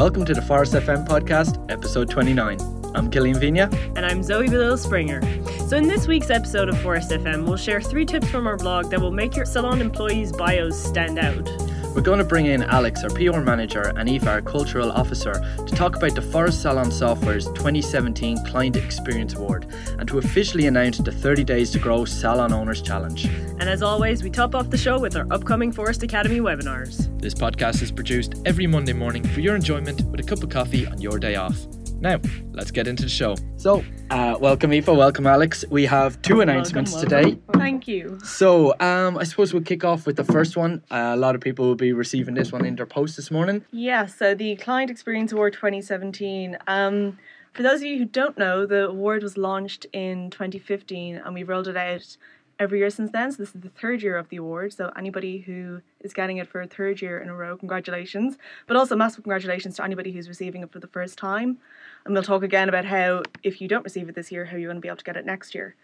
Welcome to the Phorest FM podcast, episode 29. I'm Killian Vigna. And I'm Zoe Belisle Springer. So, in this week's episode of Phorest FM, we'll share three tips from our blog that will make your salon employees' bios stand out. We're going to bring in Alex, our PR manager, and Eva, our cultural officer, to talk about the Phorest Salon Software's 2017 Client Experience Award and to officially announce the 30 Days to Grow Salon Owners Challenge. And as always, we top off the show with our upcoming Phorest Academy webinars. This podcast is produced every Monday morning for your enjoyment with a cup of coffee on your day off. Now, let's get into the show. So, uh, welcome Eva, welcome Alex. We have two announcements welcome. today. Thank you. So, um, I suppose we'll kick off with the first one. Uh, a lot of people will be receiving this one in their post this morning. Yeah, so the Client Experience Award 2017. Um, for those of you who don't know, the award was launched in 2015 and we've rolled it out every year since then. So this is the third year of the award. So anybody who is getting it for a third year in a row, congratulations. But also massive congratulations to anybody who's receiving it for the first time. And we'll talk again about how if you don't receive it this year, how you're going to be able to get it next year.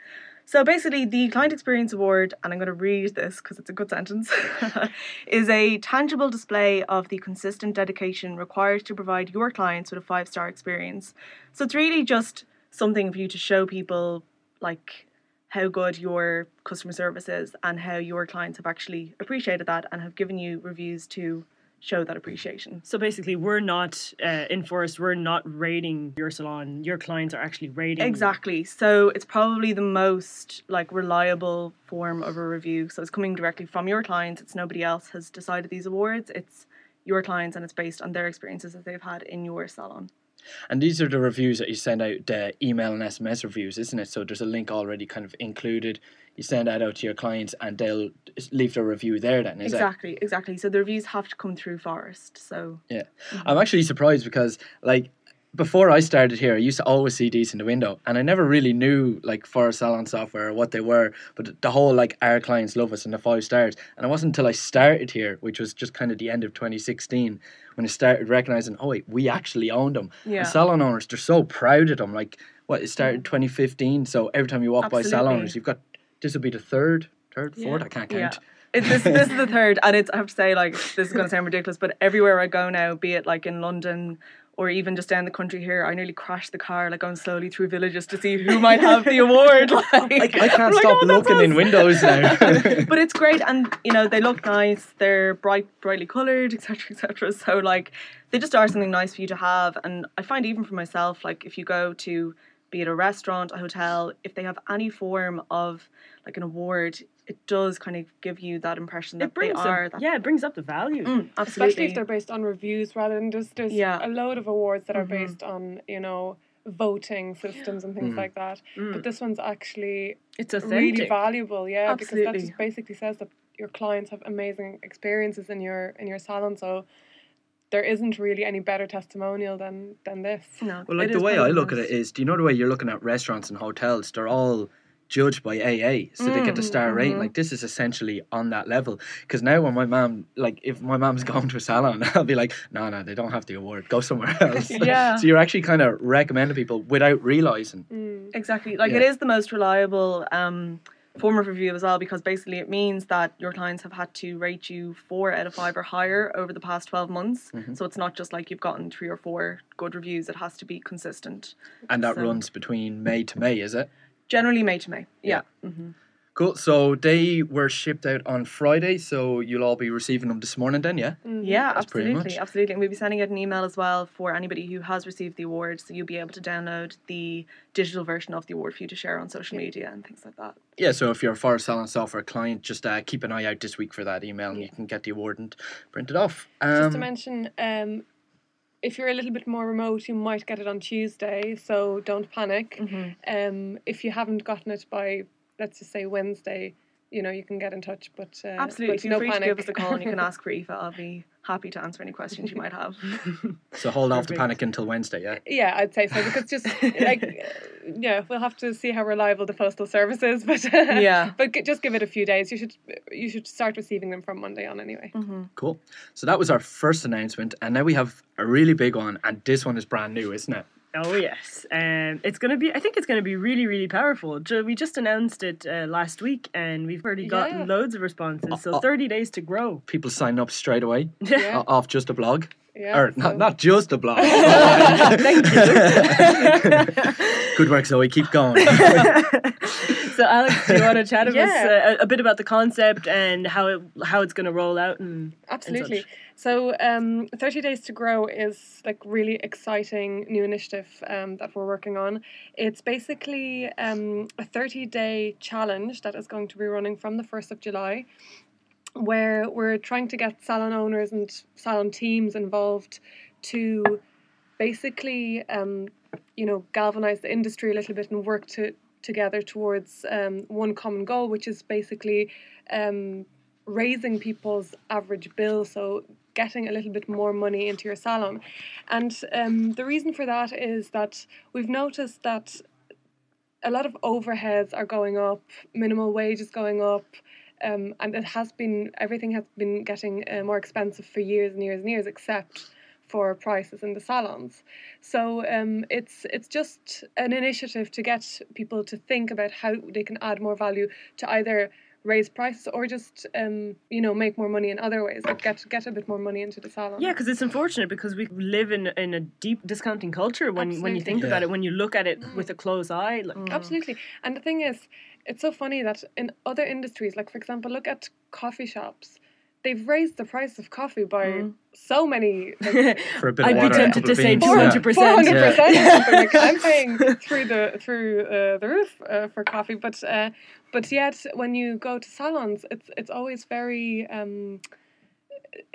So basically, the Client Experience Award, and I'm going to read this because it's a good sentence, is a tangible display of the consistent dedication required to provide your clients with a five star experience. So it's really just something for you to show people, like, how good your customer service is and how your clients have actually appreciated that and have given you reviews to show that appreciation. So basically, we're not uh, in Phorest. We're not rating your salon. Your clients are actually rating. Exactly. So it's probably the most like reliable form of a review. So it's coming directly from your clients. It's nobody else has decided these awards. It's your clients, and it's based on their experiences that they've had in your salon. And these are the reviews that you send out, the email and SMS reviews, isn't it? So there's a link already kind of included. You send that out to your clients and they'll leave their review there then, is exactly, it? Exactly, So the reviews have to come through Phorest. So Yeah. Mm-hmm. I'm actually surprised because like before I started here, I used to always see these in the window, and I never really knew like Phorest Salon software or what they were. But the whole like our clients love us and the five stars, and it wasn't until I started here, which was just kind of the end of 2016, when I started recognizing, oh wait, we actually own them. Yeah. And salon owners, they're so proud of them. Like what it started 2015, so every time you walk Absolutely. by salon owners, you've got this will be the third, third, fourth. Yeah. I can't Yeah. count. It's, this, this is the third, and it's I have to say like this is going to sound ridiculous, but everywhere I go now, be it like in London or even just down the country here, I nearly crashed the car like going slowly through villages to see who might have the award. Like, I, I can't like, stop "Oh, looking in windows now. but it's great, and you know they look nice. They're bright, brightly coloured, etc., etc. So like they just are something nice for you to have. And I find even for myself, like if you go to be it a restaurant, a hotel, if they have any form of like an award, it does kind of give you that impression that It brings they are. up, that, yeah, it brings up the value. Mm, absolutely. especially if they're based on reviews rather than just there's Yeah. a load of awards that are Mhm. based on you know voting systems and things Mm. like that Mm. but this one's actually It's really valuable yeah because that just basically says that your clients have amazing experiences in your in your salon so there isn't really any better testimonial than than this No, Well, like it the way I look at it is, do you know the way you're looking at restaurants and hotels? They're all judged by AA, so they get the Mm, star rating. mhm. Like this is essentially on that level. Because now, when my mom, like, if my mom's gone to a salon, I'll be like, no, no, they don't have the award. Go somewhere else. Yeah. so you're actually kind of recommending people without realizing. Mm. Exactly. Like Yeah. it is the most reliable um, form of review as well because basically it means that your clients have had to rate you four out of five or higher over the past 12 months. Mhm. So it's not just like you've gotten three or four good reviews, it has to be consistent. And that So- runs between May to May, is it? Generally May to May. Yeah. Yeah. hmm Cool. So they were shipped out on Friday, so you'll all be receiving them this morning, then, yeah. Mhm. Yeah, That's absolutely. Absolutely. And we'll be sending out an email as well for anybody who has received the award. So you'll be able to download the digital version of the award for you to share on social media and things like that. Yeah, so if you're a Phorest Salon software client, just uh, keep an eye out this week for that email, and you can get the award and print it off. Um, just to mention um if you're a little bit more remote you might get it on Tuesday so don't panic Mm-hmm. um if you haven't gotten it by let's just say Wednesday you know you can get in touch but uh, Absolutely. but Feel no free panic. to give us a call and you can ask for Aoife. I'll be happy to answer any questions you might have. So hold off the panic until Wednesday, yeah. yeah I'd say so because just like uh, yeah we'll have to see how reliable the postal service is but Yeah. but just give it a few days you should you should start receiving them from Monday on anyway Mm-hmm. Cool. So that was our first announcement, and now we have a really big one, and this one is brand new, isn't it? Oh yes, um, it's gonna be. I think it's gonna be really, really powerful. We just announced it uh, last week, and we've already gotten Yeah. loads of responses. So uh, thirty days to grow. People sign up straight away Yeah. o- off just a blog. Yeah, or so- not, not just a blog. Thank Good work, Zoe. Keep going. So, Alex, do you want to chat with us Yeah. uh, a bit about the concept and how it how it's going to roll out? And Absolutely. such. So, um, 30 Days to Grow is like really exciting new initiative um, that we're working on. It's basically um, a 30 day challenge that is going to be running from the 1st of July, where we're trying to get salon owners and salon teams involved to basically, um, you know, galvanize the industry a little bit and work to together towards um, one common goal, which is basically um, raising people's average bill, so getting a little bit more money into your salon. And um, the reason for that is that we've noticed that a lot of overheads are going up, minimal wage is going up. Um, and it has been everything has been getting uh, more expensive for years and years and years, except for prices in the salons. So um, it's it's just an initiative to get people to think about how they can add more value to either raise prices or just um, you know make more money in other ways, like get get a bit more money into the salon. Yeah, because it's unfortunate because we live in in a deep discounting culture when when you Absolutely. think about it, when you look at it with a close eye. Like, Absolutely. And the thing is, it's so funny that in other industries, like for example, look at coffee shops. They've raised the price of coffee by so many. Like, For a bit I'd be tempted to say beans, two yeah. hundred Four percent. hundred percent. Like I'm paying through the through uh, the roof uh, for coffee, but uh, but yet when you go to salons, it's it's always very. Um,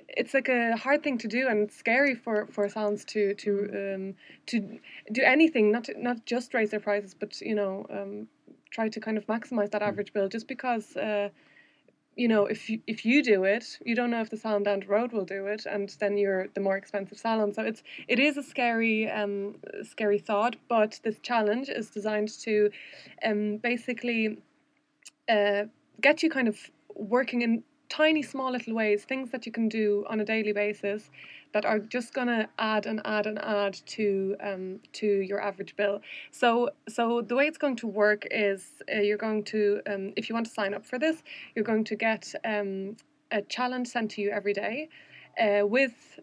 it's like a hard thing to do and it's scary for, for salons to to um, to do anything not to, not just raise their prices but you know um, try to kind of maximize that average bill just because uh, you know if you if you do it you don't know if the salon down the road will do it and then you're the more expensive salon. So it's it is a scary um scary thought but this challenge is designed to um basically uh get you kind of working in tiny small little ways things that you can do on a daily basis that are just going to add and add and add to um, to your average bill. So so the way it's going to work is uh, you're going to um, if you want to sign up for this, you're going to get um, a challenge sent to you every day uh, with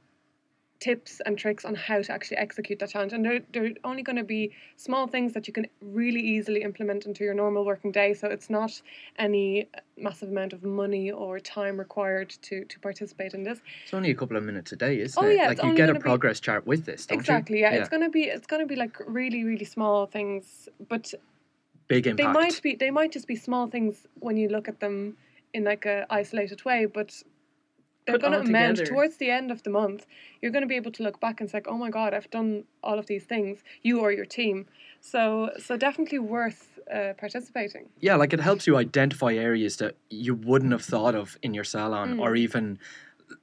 tips and tricks on how to actually execute that challenge. And they're, they're only going to be small things that you can really easily implement into your normal working day. So it's not any uh, massive amount of money or time required to, to participate in this. It's only a couple of minutes a day, isn't Oh, it? yeah, like you get a gonna be- progress chart with this, don't exactly you? yeah. it's gonna be it's gonna be like really really small things but big impact. they might be they might just be small things when you look at them in like a isolated way but they're going to amend together. towards the end of the month you're going to be able to look back and say oh my god i've done all of these things you or your team so so definitely worth uh, participating yeah, like it helps you identify areas that you wouldn't have thought of in your salon, Mm. or even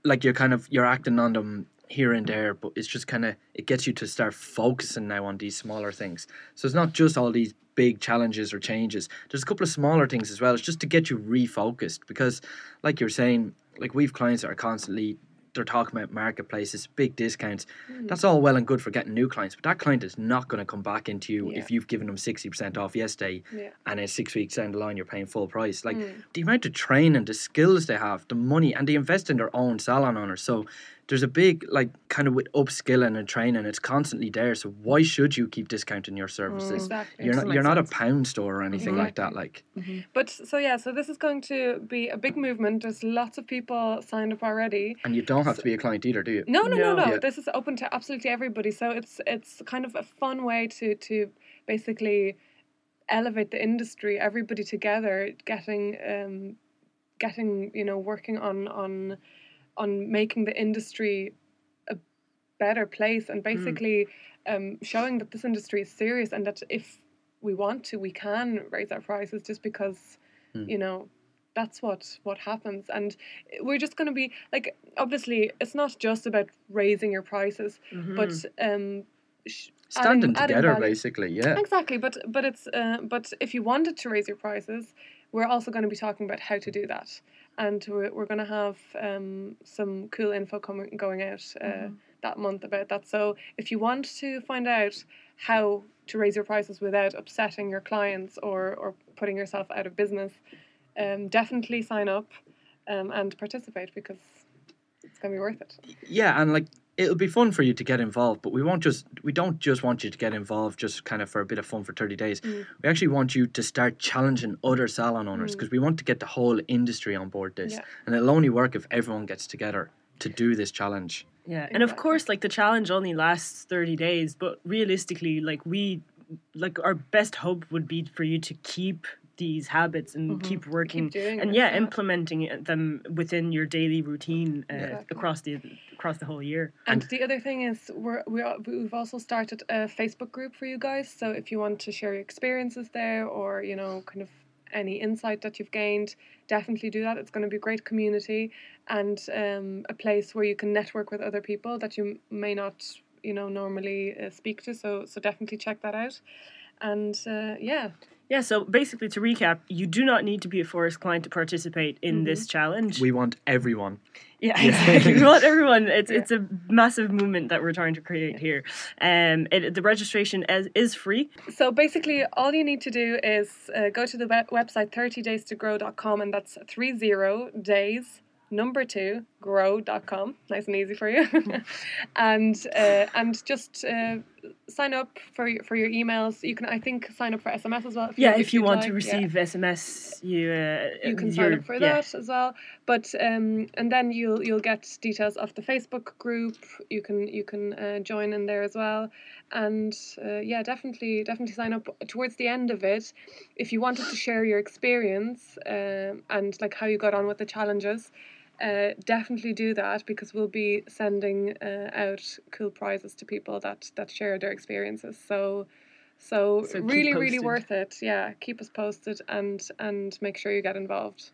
like you're kind of you're acting on them here and there, but it's just kind of it gets you to start focusing now on these smaller things. So it's not just all these big challenges or changes. There's a couple of smaller things as well. It's just to get you refocused because, like you're saying, like we've clients that are constantly they're talking about marketplaces, big discounts. Mm. That's all well and good for getting new clients, but that client is not going to come back into you Yeah. if you've given them sixty percent off yesterday yeah and in six weeks down the line you're paying full price. Like Mm. the amount of training, the skills they have, the money, and they invest in their own salon owners. So there's a big like kind of with upskilling and training, it's constantly there. So why should you keep discounting your services? exactly You're Doesn't you're not a pound store or anything like that. Like but so yeah so this is going to be a big movement there's lots of people signed up already and you don't have to be a client either, do you? No, no, no, No. no. Yeah. This is open to absolutely everybody. So it's it's kind of a fun way to to basically elevate the industry. Everybody together, getting um, getting you know working on on on making the industry a better place and basically um, showing that this industry is serious and that if we want to, we can raise our prices just because Hmm. you know that's what what happens and we're just going to be like obviously it's not just about raising your prices Mhm. but um sh- Standing adding- adding together, value. basically. Yeah. exactly but but it's uh, but if you wanted to raise your prices we're also going to be talking about how to do that and we're, we're going to have um, some cool info coming going out uh, that month about that so if you want to find out how to raise your prices without upsetting your clients or or putting yourself out of business um, definitely sign up um, and participate because it's going to be worth it Yeah, and like it'll be fun for you to get involved, but we won't just we don't just want you to get involved just kind of for a bit of fun for 30 days. Mm. We actually want you to start challenging other salon owners because we want to get the whole industry on board this. Yeah. And it'll only work if everyone gets together to do this challenge. Yeah, and of course, like the challenge only lasts thirty days, but realistically, like we, like our best hope would be for you to keep these habits and keep working doing and it, yeah, yeah. implementing them within your daily routine uh, Exactly. across the across the whole year. And the other thing is, we're, we are, we've also started a Facebook group for you guys. So if you want to share your experiences there, or you know, kind of any insight that you've gained, definitely do that. It's going to be a great community and um, a place where you can network with other people that you may not, you know, normally uh, speak to. So so definitely check that out. And uh, yeah, Yeah, so basically, to recap, you do not need to be a Phorest client to participate in this challenge. We want everyone. Yeah, exactly. we want everyone. It's it's a massive movement that we're trying to create here. Um, it, the registration is, is free. So basically, all you need to do is uh, go to the web- website 30daystogrow.com, and that's 30 days, number two, grow.com. Nice and easy for you. and uh, and just uh, sign up for your, for your emails. You can, I think, sign up for SMS as well. If Yeah, if you you'd want to like, yeah. receive SMS, you uh, You can sign up for yeah. that as well, but um, and then you'll you'll get details of the Facebook group. You can you can uh, join in there as well, and uh, yeah, definitely definitely sign up towards the end of it. If you wanted to share your experience um, and like how you got on with the challenges, uh, definitely do that because we'll be sending uh, out cool prizes to people that that share their experiences. So. So, So really, really worth it. Yeah, keep us posted and and make sure you get involved.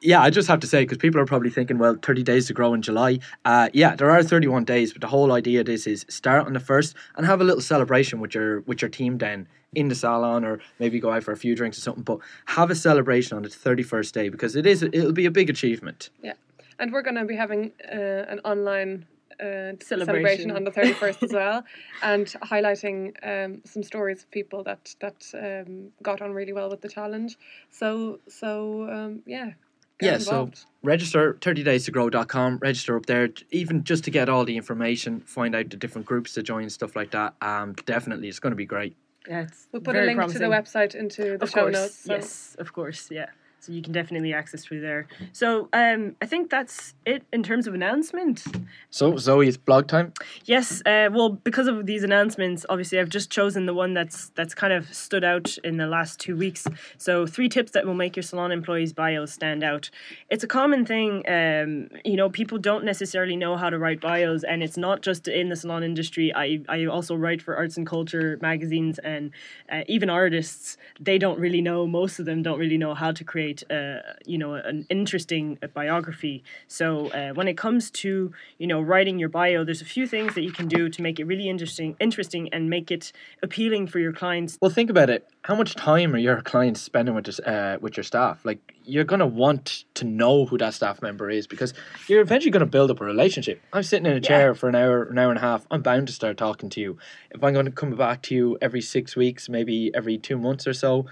Yeah, I just have to say because people are probably thinking, well, thirty days to grow in July. Uh, yeah, there are thirty-one days, but the whole idea of this is start on the first and have a little celebration with your with your team then in the salon or maybe go out for a few drinks or something. But have a celebration on the thirty-first day because it is it'll be a big achievement. Yeah, and we're going to be having uh, an online uh, celebration. Celebration. on the thirty first as well, and highlighting um, some stories of people that that um, got on really well with the challenge. So so um, yeah, yeah, involved. so register 30daystogrow.com, register up there, even just to get all the information, find out the different groups to join, stuff like that. Um, definitely, it's going to be great. Yeah, it's we'll put very a link promising. to the website into the of show course, notes. So. yes, of course, yeah. So you can definitely access through there. So um, I think that's it in terms of announcement. So, Zoe, it's blog time. Yes, uh, well, because of these announcements, obviously, I've just chosen the one that's that's kind of stood out in the last two weeks. So, three tips that will make your salon employees' bios stand out. It's a common thing, um, you know, people don't necessarily know how to write bios, and it's not just in the salon industry. I I also write for arts and culture magazines, and uh, even artists, they don't really know. Most of them don't really know how to create, uh, you know, an interesting uh, biography. So, uh, when it comes to you know writing your bio, there's a few things that you can do to make it really interesting, interesting, and make it appealing for your clients. Well, think about it. How much time are your clients spending with this, uh, with your staff? Like, you're gonna want to know who that staff member is because you're eventually gonna build up a relationship. I'm sitting in a chair for an hour, an hour and a half. I'm bound to start talking to you. If I'm going to come back to you every six weeks, maybe every two months or so,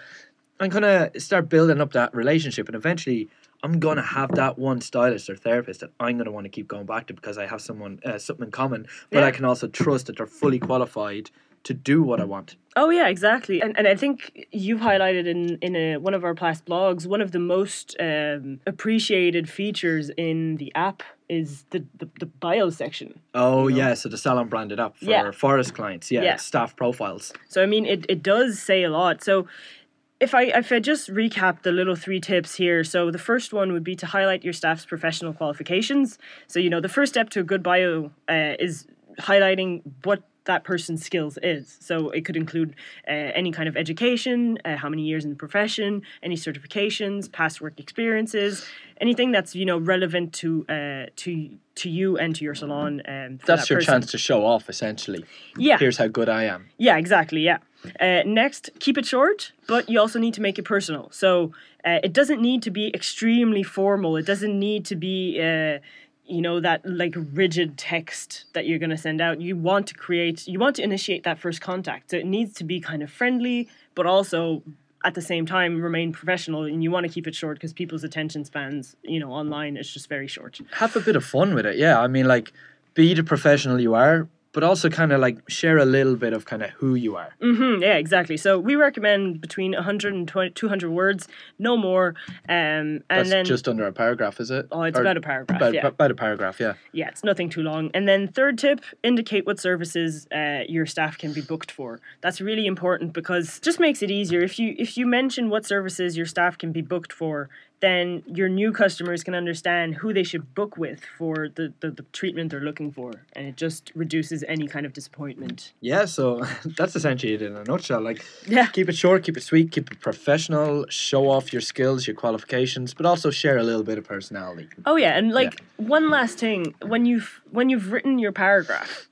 I'm gonna start building up that relationship, and eventually. I'm gonna have that one stylist or therapist that I'm gonna want to keep going back to because I have someone uh, something in common, but Yeah. I can also trust that they're fully qualified to do what I want. Oh yeah, exactly. And and I think you've highlighted in in a, one of our past blogs one of the most um, appreciated features in the app is the the, the bio section. Oh you know? yeah, so the salon branded up for Yeah. Phorest clients. Yeah, Yeah. staff profiles. So I mean, it, it does say a lot. So if I if I just recap the little three tips here, so the first one would be to highlight your staff's professional qualifications. So you know, the first step to a good bio uh, is highlighting what that person's skills is. So it could include uh, any kind of education, uh, how many years in the profession, any certifications, past work experiences, anything that's you know relevant to uh, to to you and to your salon. Um, That's that your person. chance to show off. Essentially, Yeah. here's how good I am. Yeah, exactly. Yeah. Uh, next, keep it short, but you also need to make it personal. So uh, it doesn't need to be extremely formal. It doesn't need to be, uh, you know, that like rigid text that you're going to send out. You want to create, you want to initiate that first contact. So it needs to be kind of friendly, but also at the same time remain professional. And you want to keep it short because people's attention spans, you know, online is just very short. Have a bit of fun with it. Yeah, I mean, like, be the professional you are, but also kind of like share a little bit of kind of who you are. hmm yeah, exactly. So we recommend between 120 200 words, no more. Um, and That's then just under a paragraph, is it? oh, it's Or about a paragraph. about, yeah. about a paragraph, yeah. Yeah, it's nothing too long. And then third tip, indicate what services uh, your staff can be booked for. That's really important because just makes it easier. If you if you mention what services your staff can be booked for, then your new customers can understand who they should book with for the, the, the treatment they're looking for. And it just reduces any kind of disappointment. Yeah, so that's essentially it in a nutshell. Like, Yeah. keep it short, keep it sweet, keep it professional, show off your skills, your qualifications, but also share a little bit of personality. Oh yeah, and like one last thing, when you've when you've written your paragraph,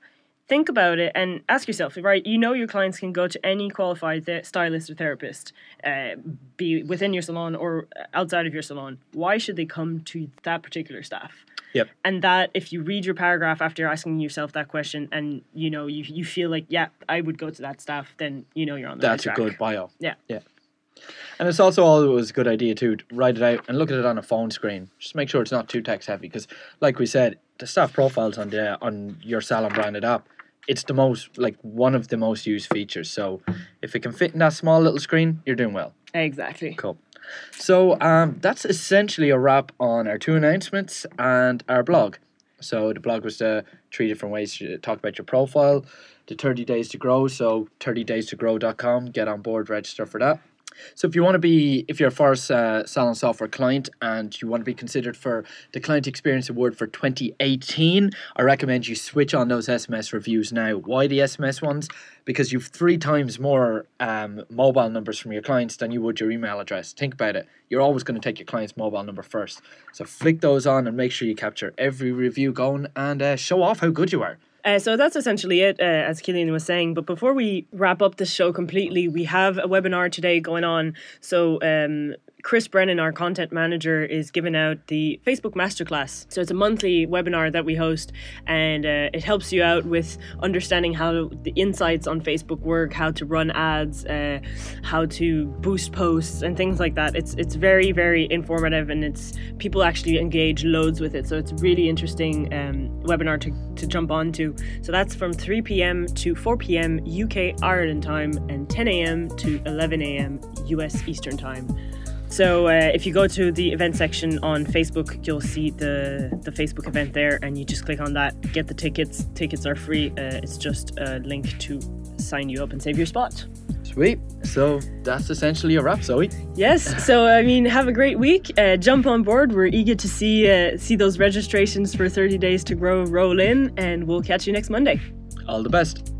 think about it and ask yourself, right? You know your clients can go to any qualified th- stylist or therapist, uh, be within your salon or outside of your salon. Why should they come to that particular staff? Yep. And that if you read your paragraph after asking yourself that question and you know you, you feel like, yeah, I would go to that staff, then you know you're on the That's a right track. good bio. Yeah. Yeah. And it's also always a good idea too to write it out and look at it on a phone screen. Just make sure it's not too text heavy because, like we said, the staff profiles on the on your salon branded app, it's the most like one of the most used features. So if it can fit in that small little screen, you're doing well. Exactly. Cool. So um, that's essentially a wrap on our two announcements and our blog. So the blog was the three different ways to talk about your profile, the 30 days to grow. So 30days2grow.com, get on board, register for that. So if you want to be, if you're a Phorest uh, Salon Software client and you want to be considered for the Client Experience Award for 2018, I recommend you switch on those SMS reviews now. Why the SMS ones? Because you've three times more um, mobile numbers from your clients than you would your email address. Think about it. You're always going to take your client's mobile number first. So flick those on and make sure you capture every review going and uh, show off how good you are. Uh, so that's essentially it, uh, as Killian was saying. But before we wrap up this show completely, we have a webinar today going on. So um, Chris Brennan, our content manager, is giving out the Facebook Masterclass. So it's a monthly webinar that we host, and uh, it helps you out with understanding how the insights on Facebook work, how to run ads, uh, how to boost posts, and things like that. It's it's very very informative, and it's people actually engage loads with it. So it's really interesting um, webinar to to jump onto. So that's from 3 p.m. to 4 p.m. UK Ireland time, and 10 a.m. to 11 a.m. US Eastern time. So uh, if you go to the event section on Facebook, you'll see the the Facebook event there, and you just click on that, get the tickets. Tickets are free. Uh, it's just a link to sign you up and save your spot. Sweet. So that's essentially a wrap, Zoe. Yes. So I mean, have a great week. Uh, jump on board. We're eager to see uh, see those registrations for 30 days to grow roll in, and we'll catch you next Monday. All the best.